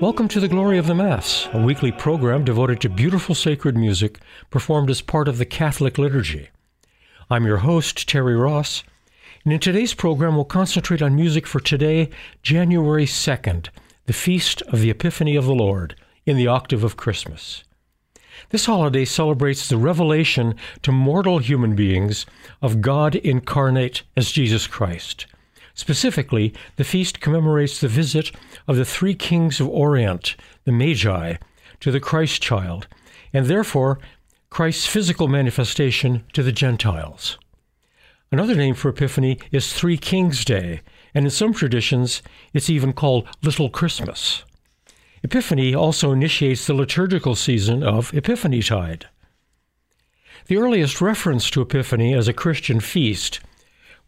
Welcome to the Glory of the Mass, a weekly program devoted to beautiful sacred music performed as part of the Catholic liturgy. I'm your host, Terry Ross, and in today's program we'll concentrate on music for today, January 2nd, the feast of the Epiphany of the Lord, in the octave of Christmas. This holiday celebrates the revelation to mortal human beings of God incarnate as Jesus Christ. Specifically, the feast commemorates the visit of the three kings of Orient, the Magi, to the Christ child, and therefore Christ's physical manifestation to the Gentiles. Another name for Epiphany is Three Kings Day, and in some traditions, it's even called Little Christmas. Epiphany also initiates the liturgical season of Epiphany Tide. The earliest reference to Epiphany as a Christian feast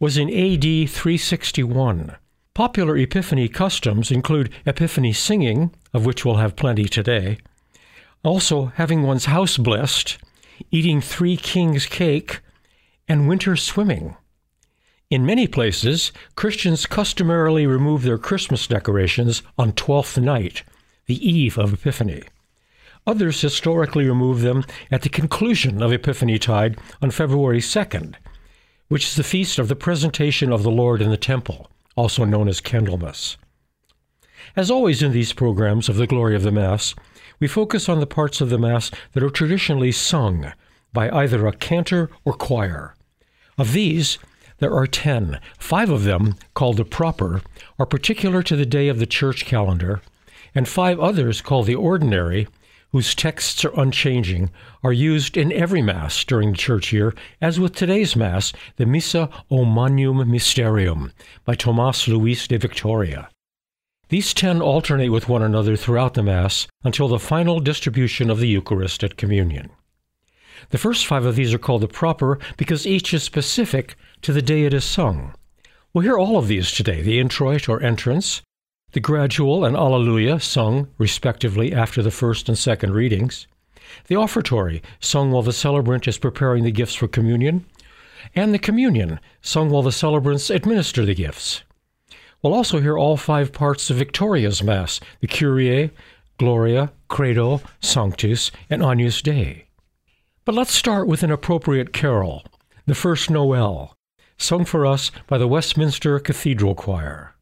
was in AD 361. Popular Epiphany customs include Epiphany singing, of which we'll have plenty today, also having one's house blessed, eating three kings' cake, and winter swimming. In many places, Christians customarily remove their Christmas decorations on Twelfth Night, the eve of Epiphany. Others historically remove them at the conclusion of Epiphany Tide on February 2nd, which is the feast of the presentation of the Lord in the temple, also known as Candlemas. As always in these programs of the glory of the Mass, we focus on the parts of the Mass that are traditionally sung by either a cantor or choir. Of these, there are ten. Five of them, called the proper, are particular to the day of the church calendar, and five others, called the ordinary, whose texts are unchanging, are used in every Mass during the church year, as with today's Mass, the Missa Magnum Mysterium by Tomas Luis de Victoria. These ten alternate with one another throughout the Mass until the final distribution of the Eucharist at Communion. The first five of these are called the proper because each is specific to the day it is sung. We'll hear all of these today the introit or entrance, the gradual and Alleluia, sung respectively after the first and second readings, the offertory, sung while the celebrant is preparing the gifts for communion, and the communion, sung while the celebrants administer the gifts. We'll also hear all five parts of Victoria's Mass the Kyrie, Gloria, Credo, Sanctus, and Agnus Dei. But let's start with an appropriate carol, the first Noel, sung for us by the Westminster Cathedral Choir.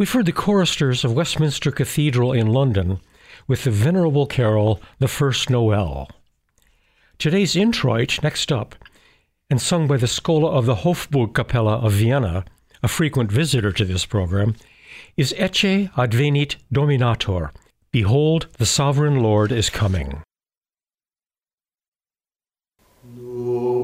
We've heard the choristers of Westminster Cathedral in London with the venerable carol, The First Noel. Today's introit, next up, and sung by the Schola of the Hofburg Hofburgkapelle of Vienna, a frequent visitor to this program, is Ecce Advenit Dominator. Behold, the Sovereign Lord is coming. That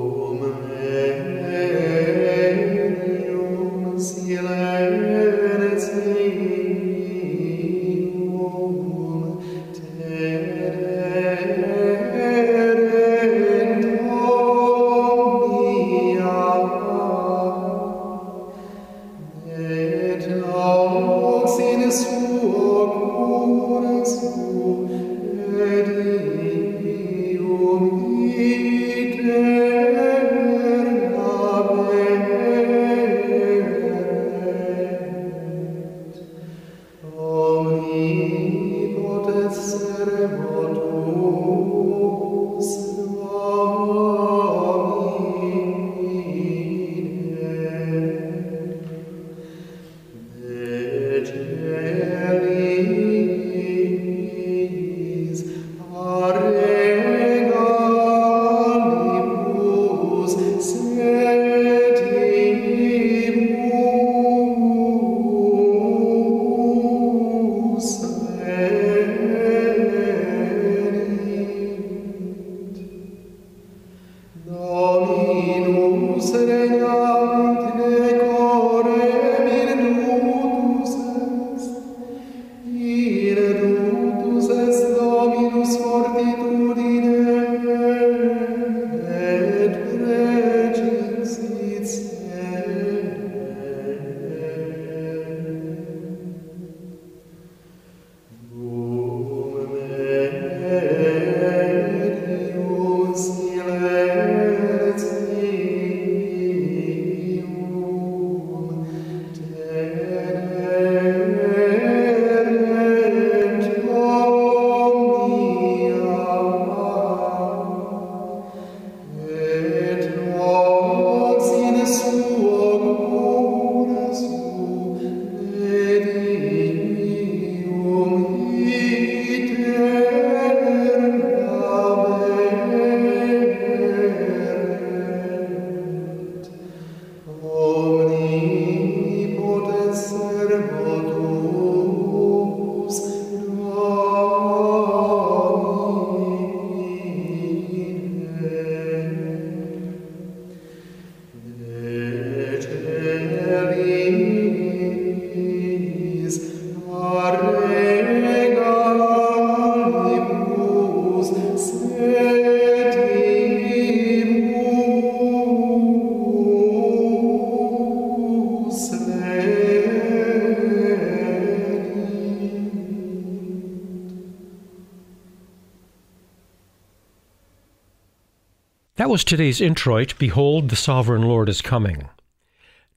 was today's introit, Behold, the Sovereign Lord is Coming.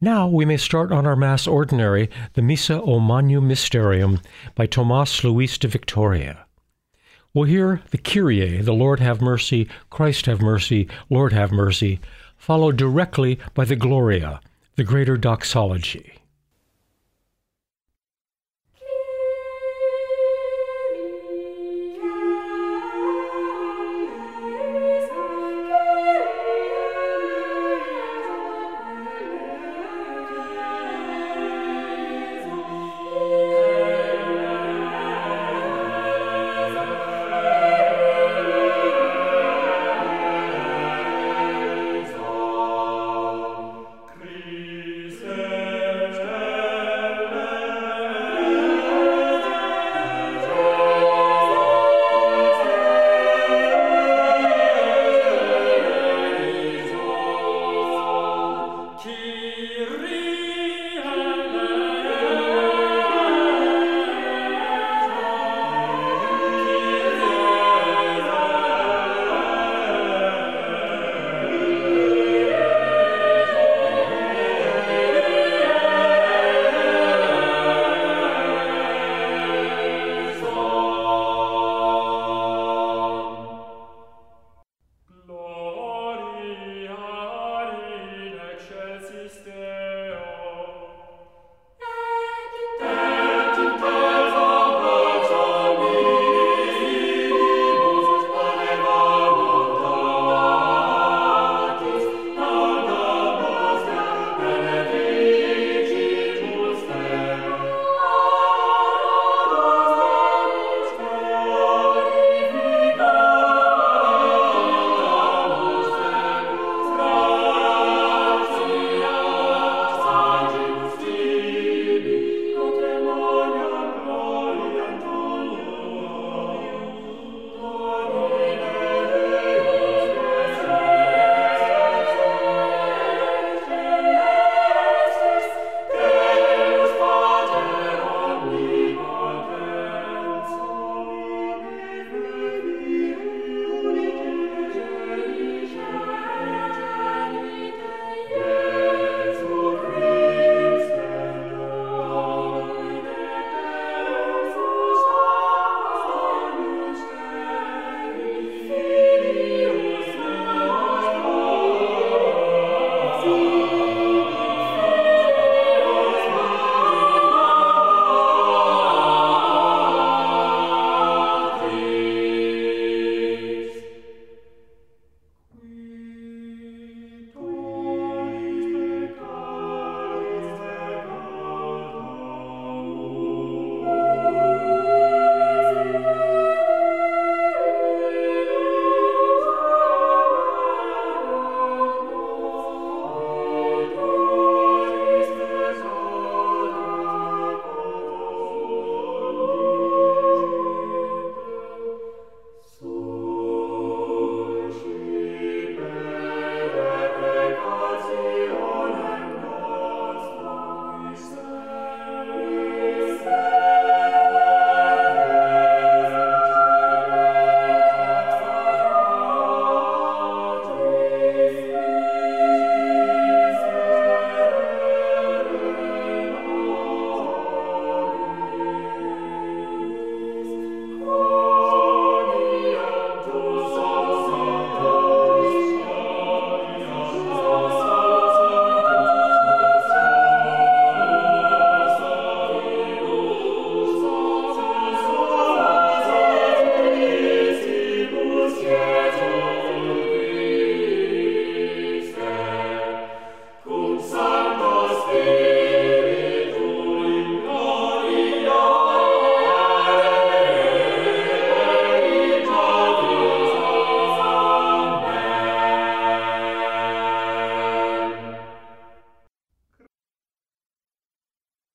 Now we may start on our Mass Ordinary, the Missa o Magnum Mysterium by Tomas Luis de Victoria. We'll hear the Kyrie, the Lord have mercy, Christ have mercy, Lord have mercy, followed directly by the Gloria, the greater doxology.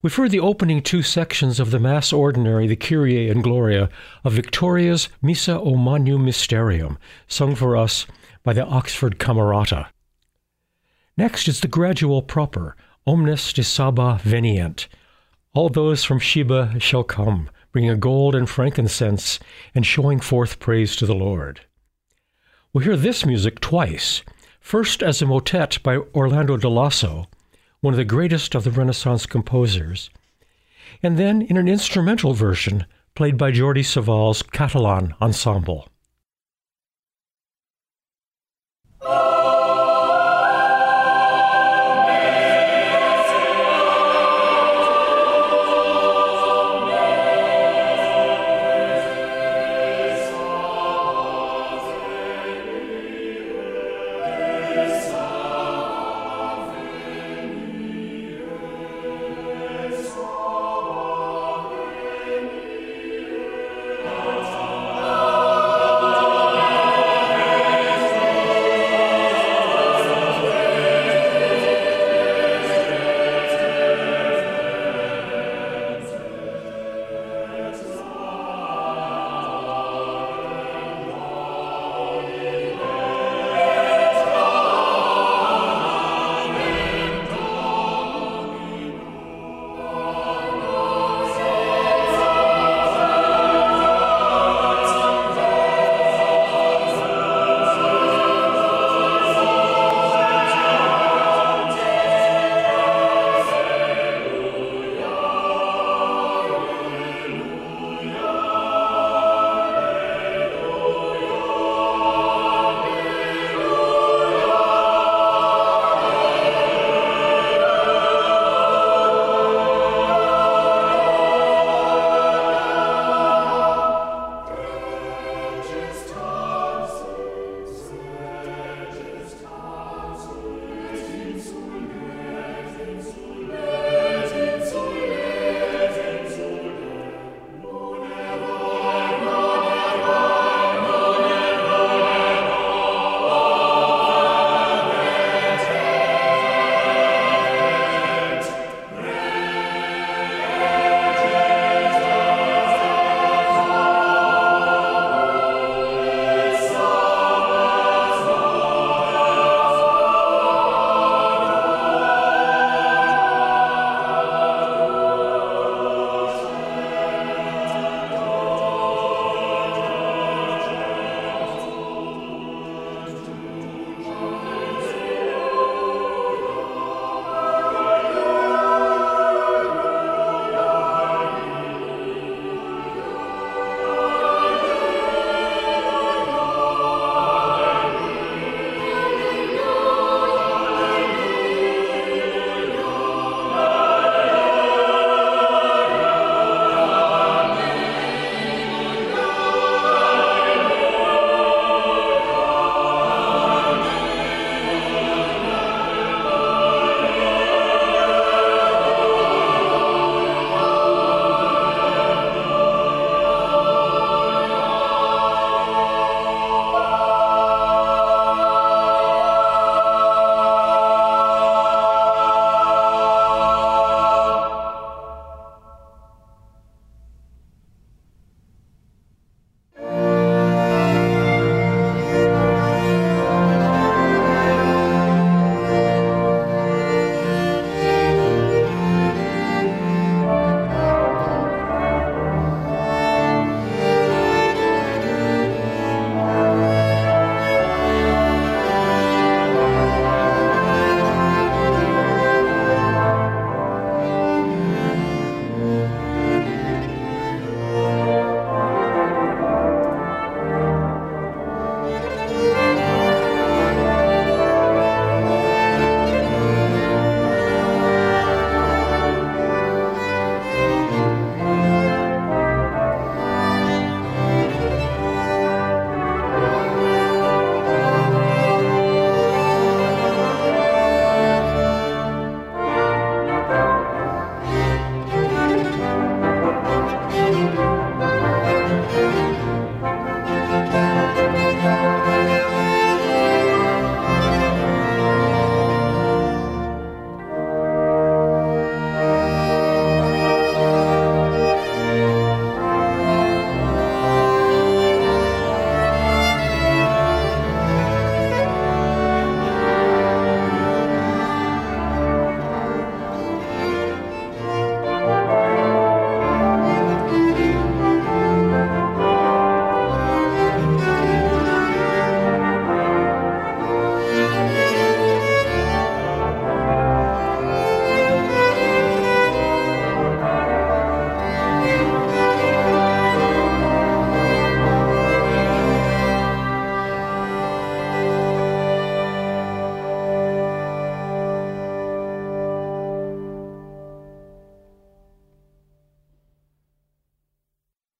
We've heard the opening two sections of the Mass Ordinary, the Kyrie and Gloria, of Victoria's Missa o Magnum Mysterium, sung for us by the Oxford Camerata. Next is the Gradual Proper, Omnes de Saba Venient. All those from Sheba shall come, bringing gold and frankincense, and showing forth praise to the Lord. We'll hear this music twice, first as a motet by Orlando de Lasso, one of the greatest of the Renaissance composers, and then in an instrumental version played by Jordi Savall's Catalan Ensemble.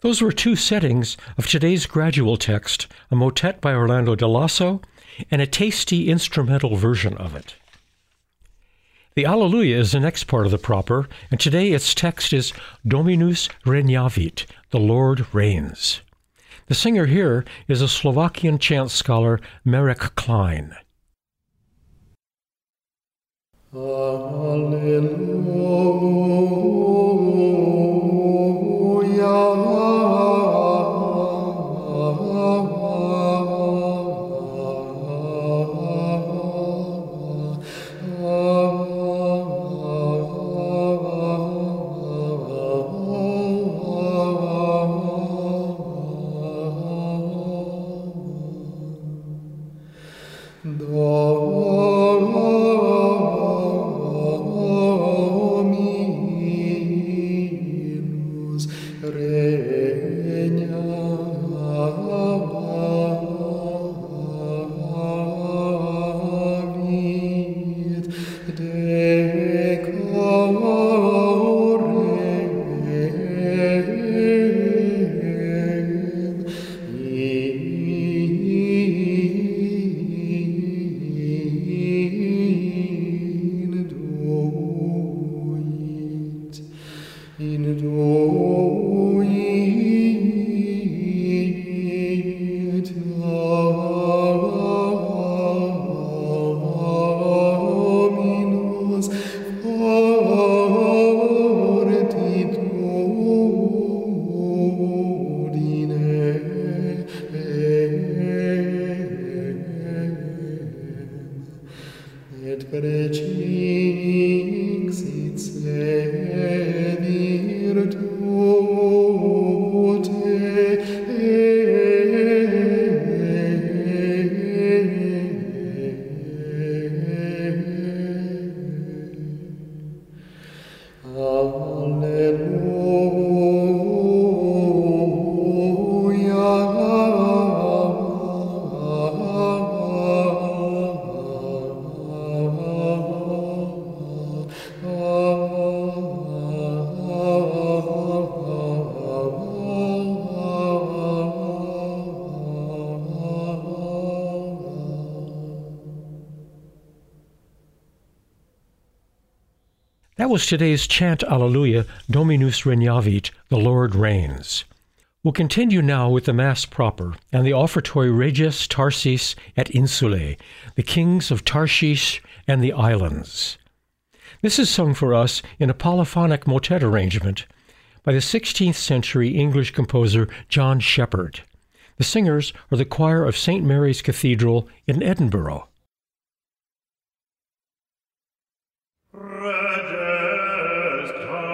Those were two settings of today's gradual text, a motet by Orlando de Lasso, and a tasty instrumental version of it. The Alleluia is the next part of the proper, and today its text is Dominus regnavit, the Lord reigns. The singer here is a Slovakian chant scholar, Marek Klein. That was today's chant Alleluia, Dominus regnavit, the Lord reigns. We'll continue now with the Mass proper and the offertory Reges Tarsis et Insulae, the kings of Tarshish and the islands. This is sung for us in a polyphonic motet arrangement by the 16th century English composer John Sheppard. The singers are the choir of St. Mary's Cathedral in Edinburgh. That has come.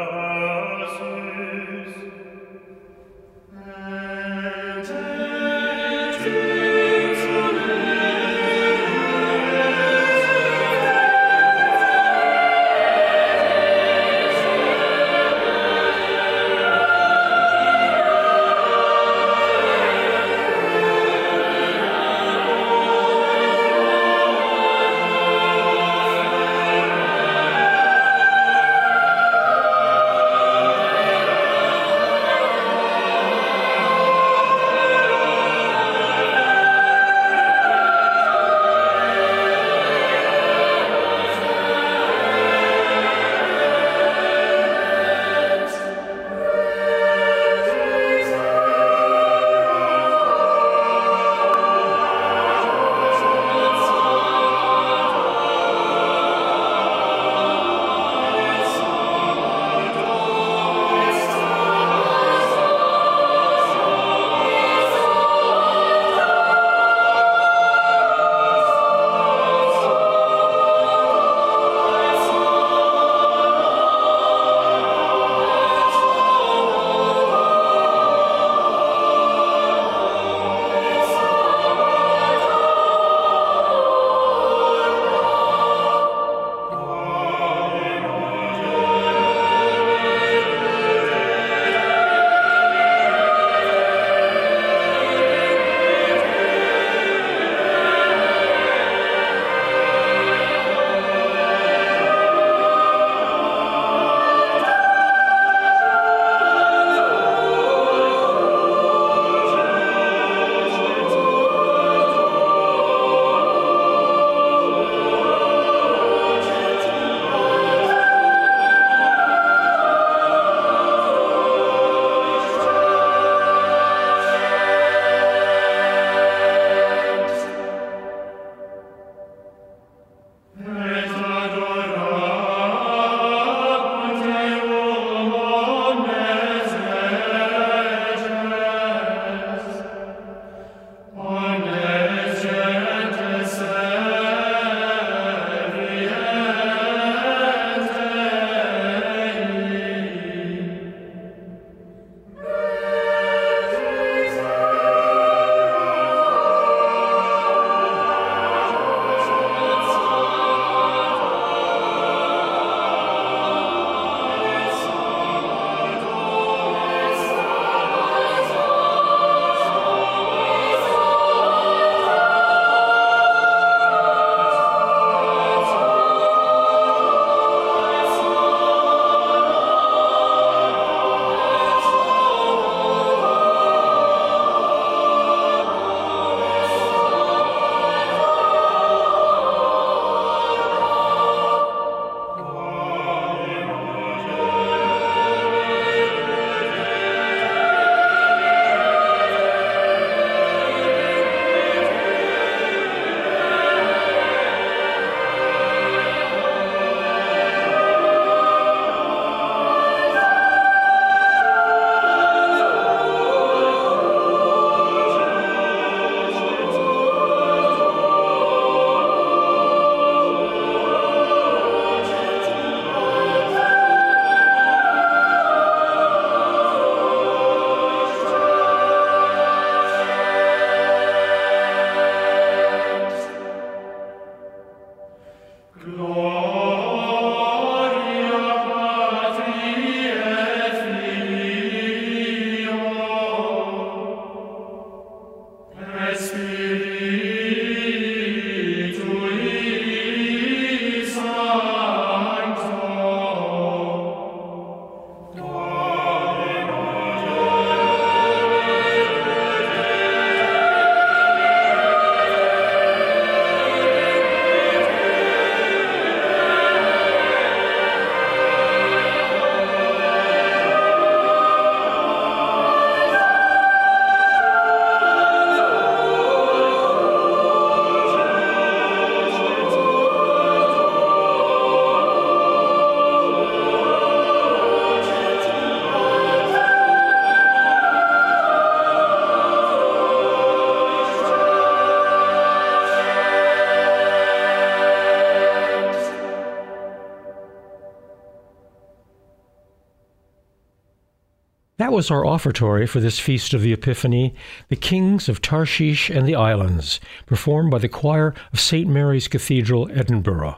Was our offertory for this feast of the Epiphany, the Kings of Tarshish and the Islands, performed by the choir of St. Mary's Cathedral, Edinburgh.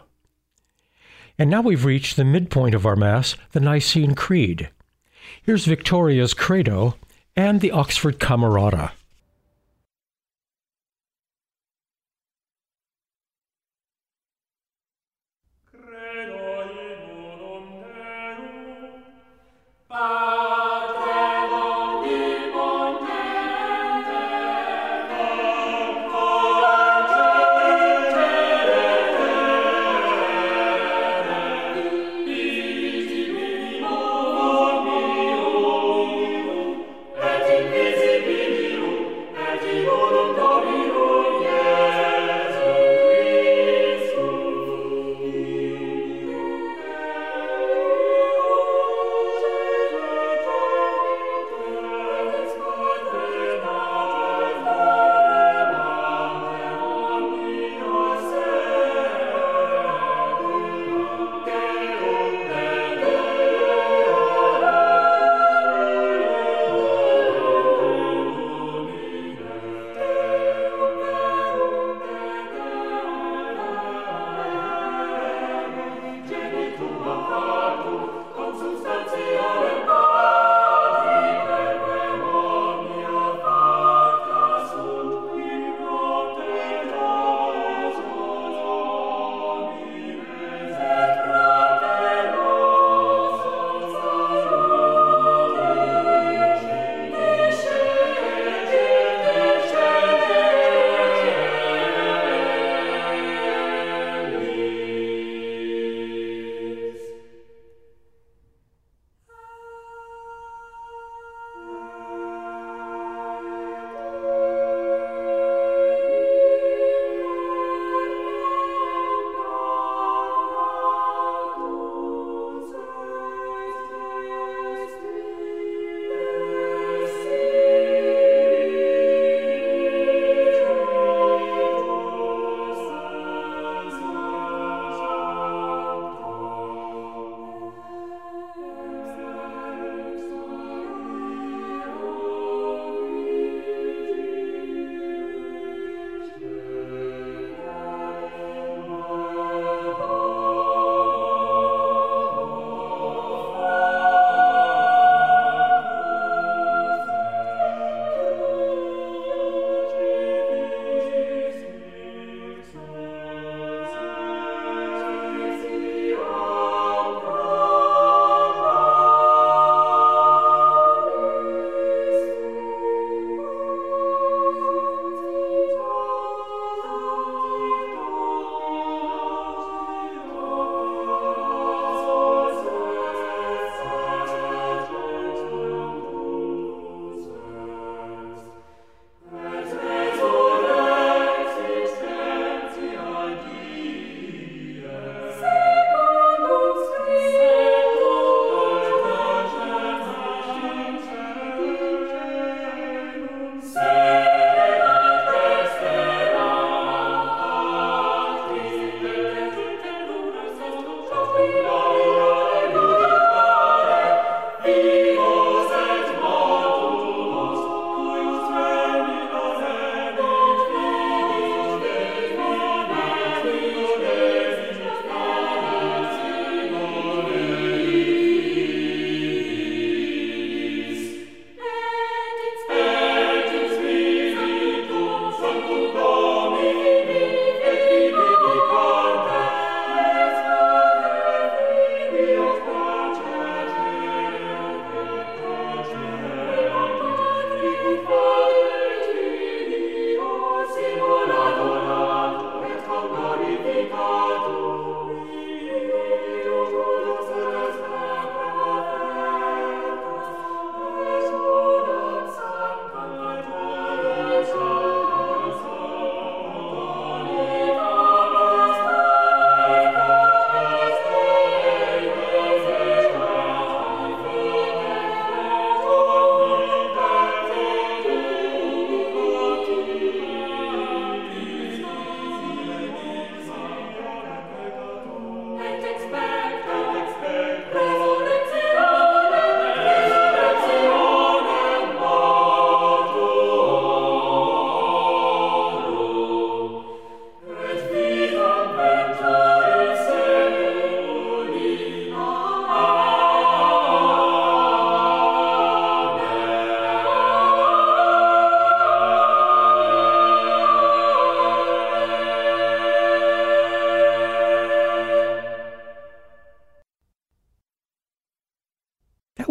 And now we've reached the midpoint of our Mass, the Nicene Creed. Here's Victoria's Credo and the Oxford Camerata.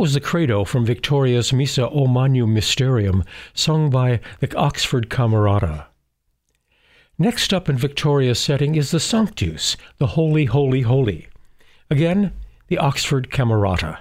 Was the credo from Victoria's Missa O Mysterium, sung by the Oxford Camerata. Next up in Victoria's setting is the Sanctus, the Holy, Holy, Holy. Again, the Oxford Camerata.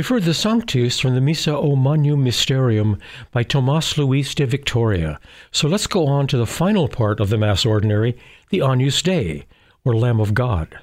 We've heard the Sanctus from the Missa O Magnum Mysterium by Tomas Luis de Victoria. So let's go on to the final part of the Mass Ordinary, the Agnus Dei, or Lamb of God.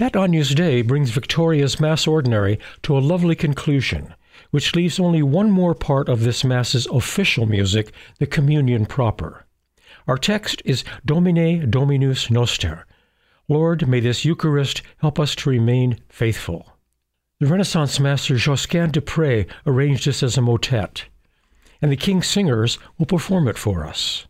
That Agnus Dei brings Victoria's Mass Ordinary to a lovely conclusion, which leaves only one more part of this Mass's official music, the communion proper. Our text is Domine Dominus Noster. Lord, may this Eucharist help us to remain faithful. The Renaissance master Josquin de Prez arranged this as a motet, and the King's Singers will perform it for us.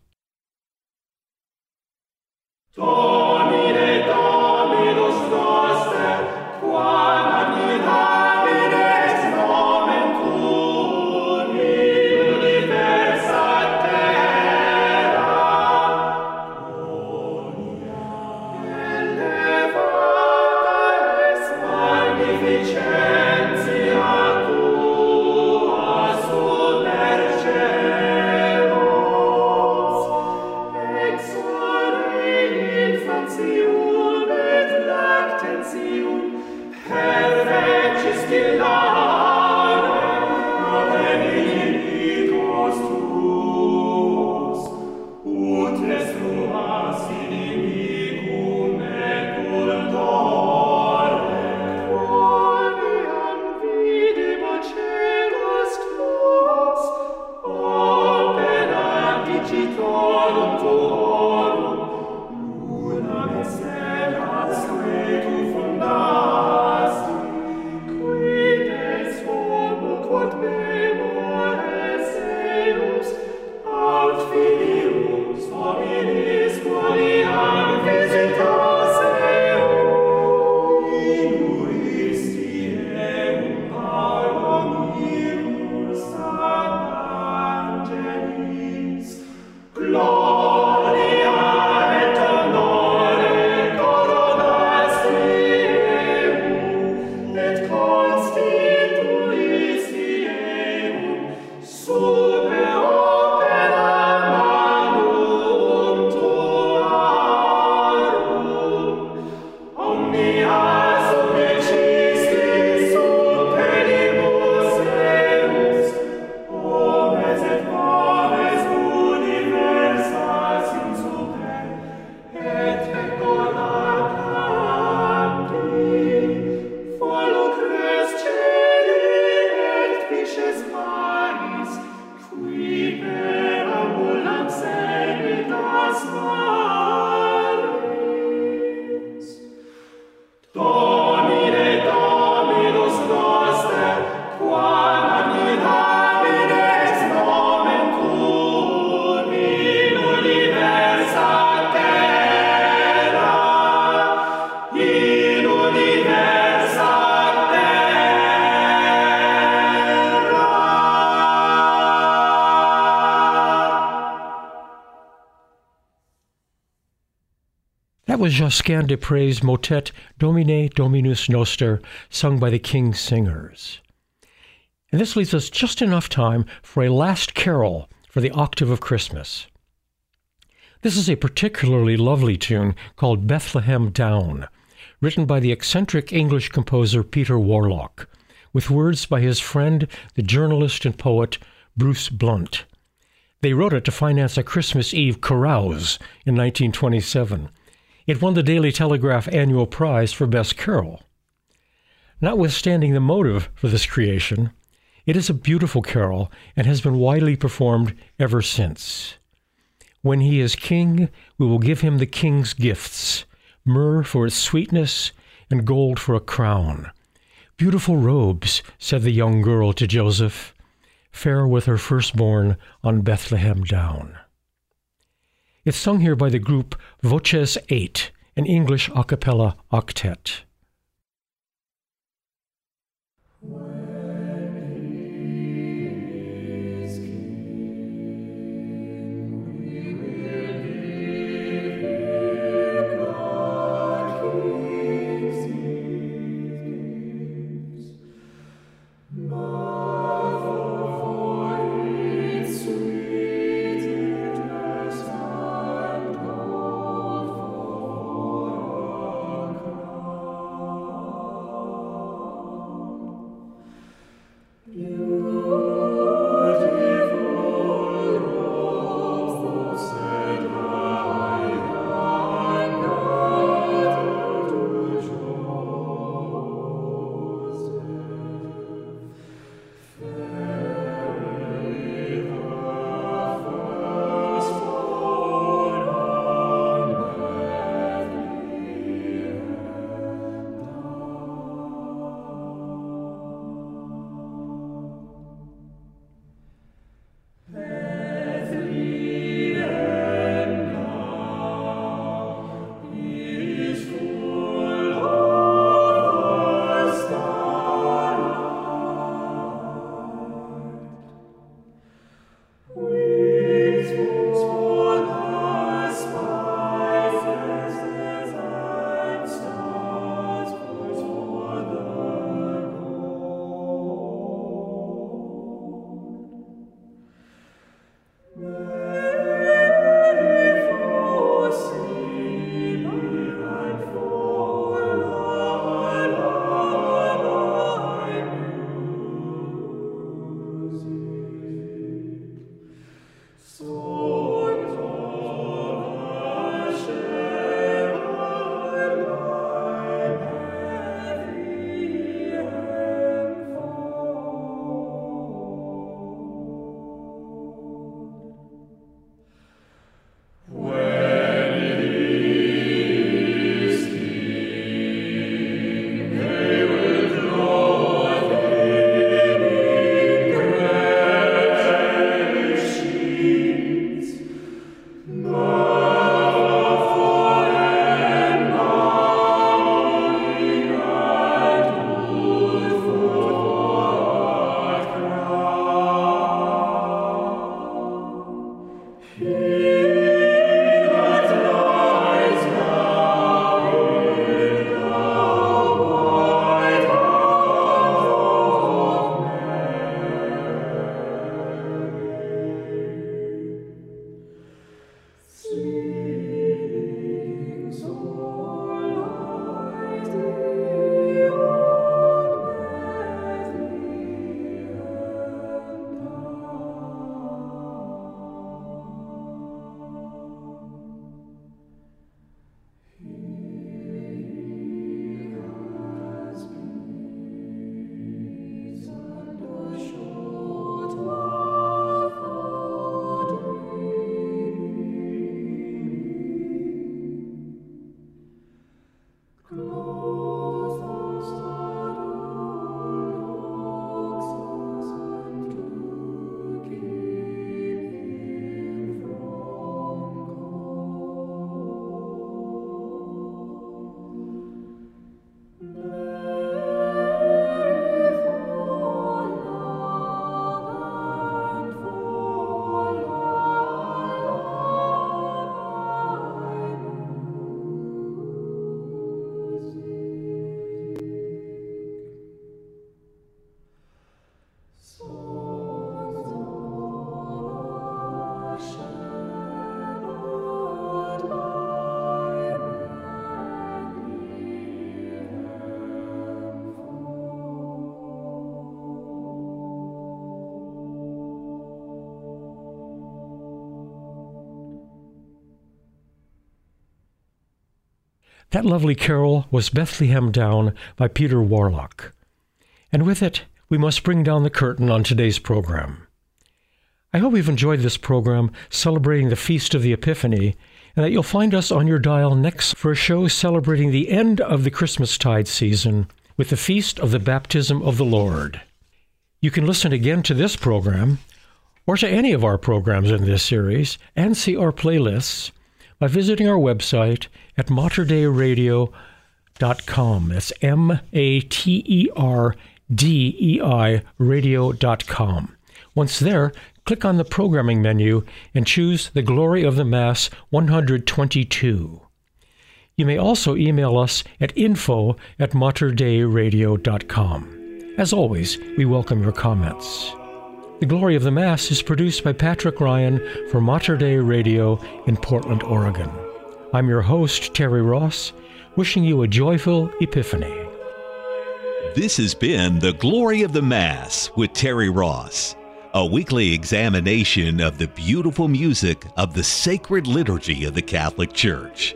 Josquin de Prez's motet Domine Dominus Noster, sung by the King's Singers. And this leaves us just enough time for a last carol for the octave of Christmas. This is a particularly lovely tune called Bethlehem Down, written by the eccentric English composer Peter Warlock, with words by his friend, the journalist and poet Bruce Blunt. They wrote it to finance a Christmas Eve carouse in 1927 it won the Daily Telegraph annual prize for Best Carol. Notwithstanding the motive for this creation, it is a beautiful carol and has been widely performed ever since. When he is king, we will give him the king's gifts myrrh for its sweetness and gold for a crown. Beautiful robes, said the young girl to Joseph, fair with her firstborn on Bethlehem down. It's sung here by the group Voces 8, an English a cappella octet. Yeah. That lovely carol was Bethlehem Down by Peter Warlock. And with it, we must bring down the curtain on today's program. I hope you've enjoyed this program celebrating the Feast of the Epiphany, and that you'll find us on your dial next for a show celebrating the end of the Christmastide season with the Feast of the Baptism of the Lord. You can listen again to this program, or to any of our programs in this series, and see our playlists by visiting our website at materdeiradio.com. That's M A T E R D E I radio.com. Once there, click on the programming menu and choose The Glory of the Mass 122. You may also email us at info at materdeiradio.com. As always, we welcome your comments. The Glory of the Mass is produced by Patrick Ryan for Mater Dei Radio in Portland, Oregon. I'm your host, Terry Ross, wishing you a joyful Epiphany. This has been The Glory of the Mass with Terry Ross, a weekly examination of the beautiful music of the sacred liturgy of the Catholic Church.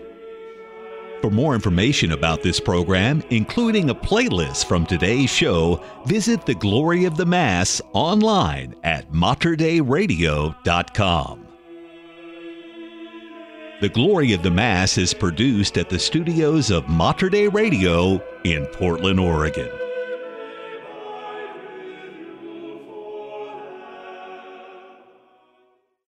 For more information about this program, including a playlist from today's show, visit the Glory of the Mass online at materdeiradio.com. The Glory of the Mass is produced at the studios of Mater Dei Radio in Portland, Oregon.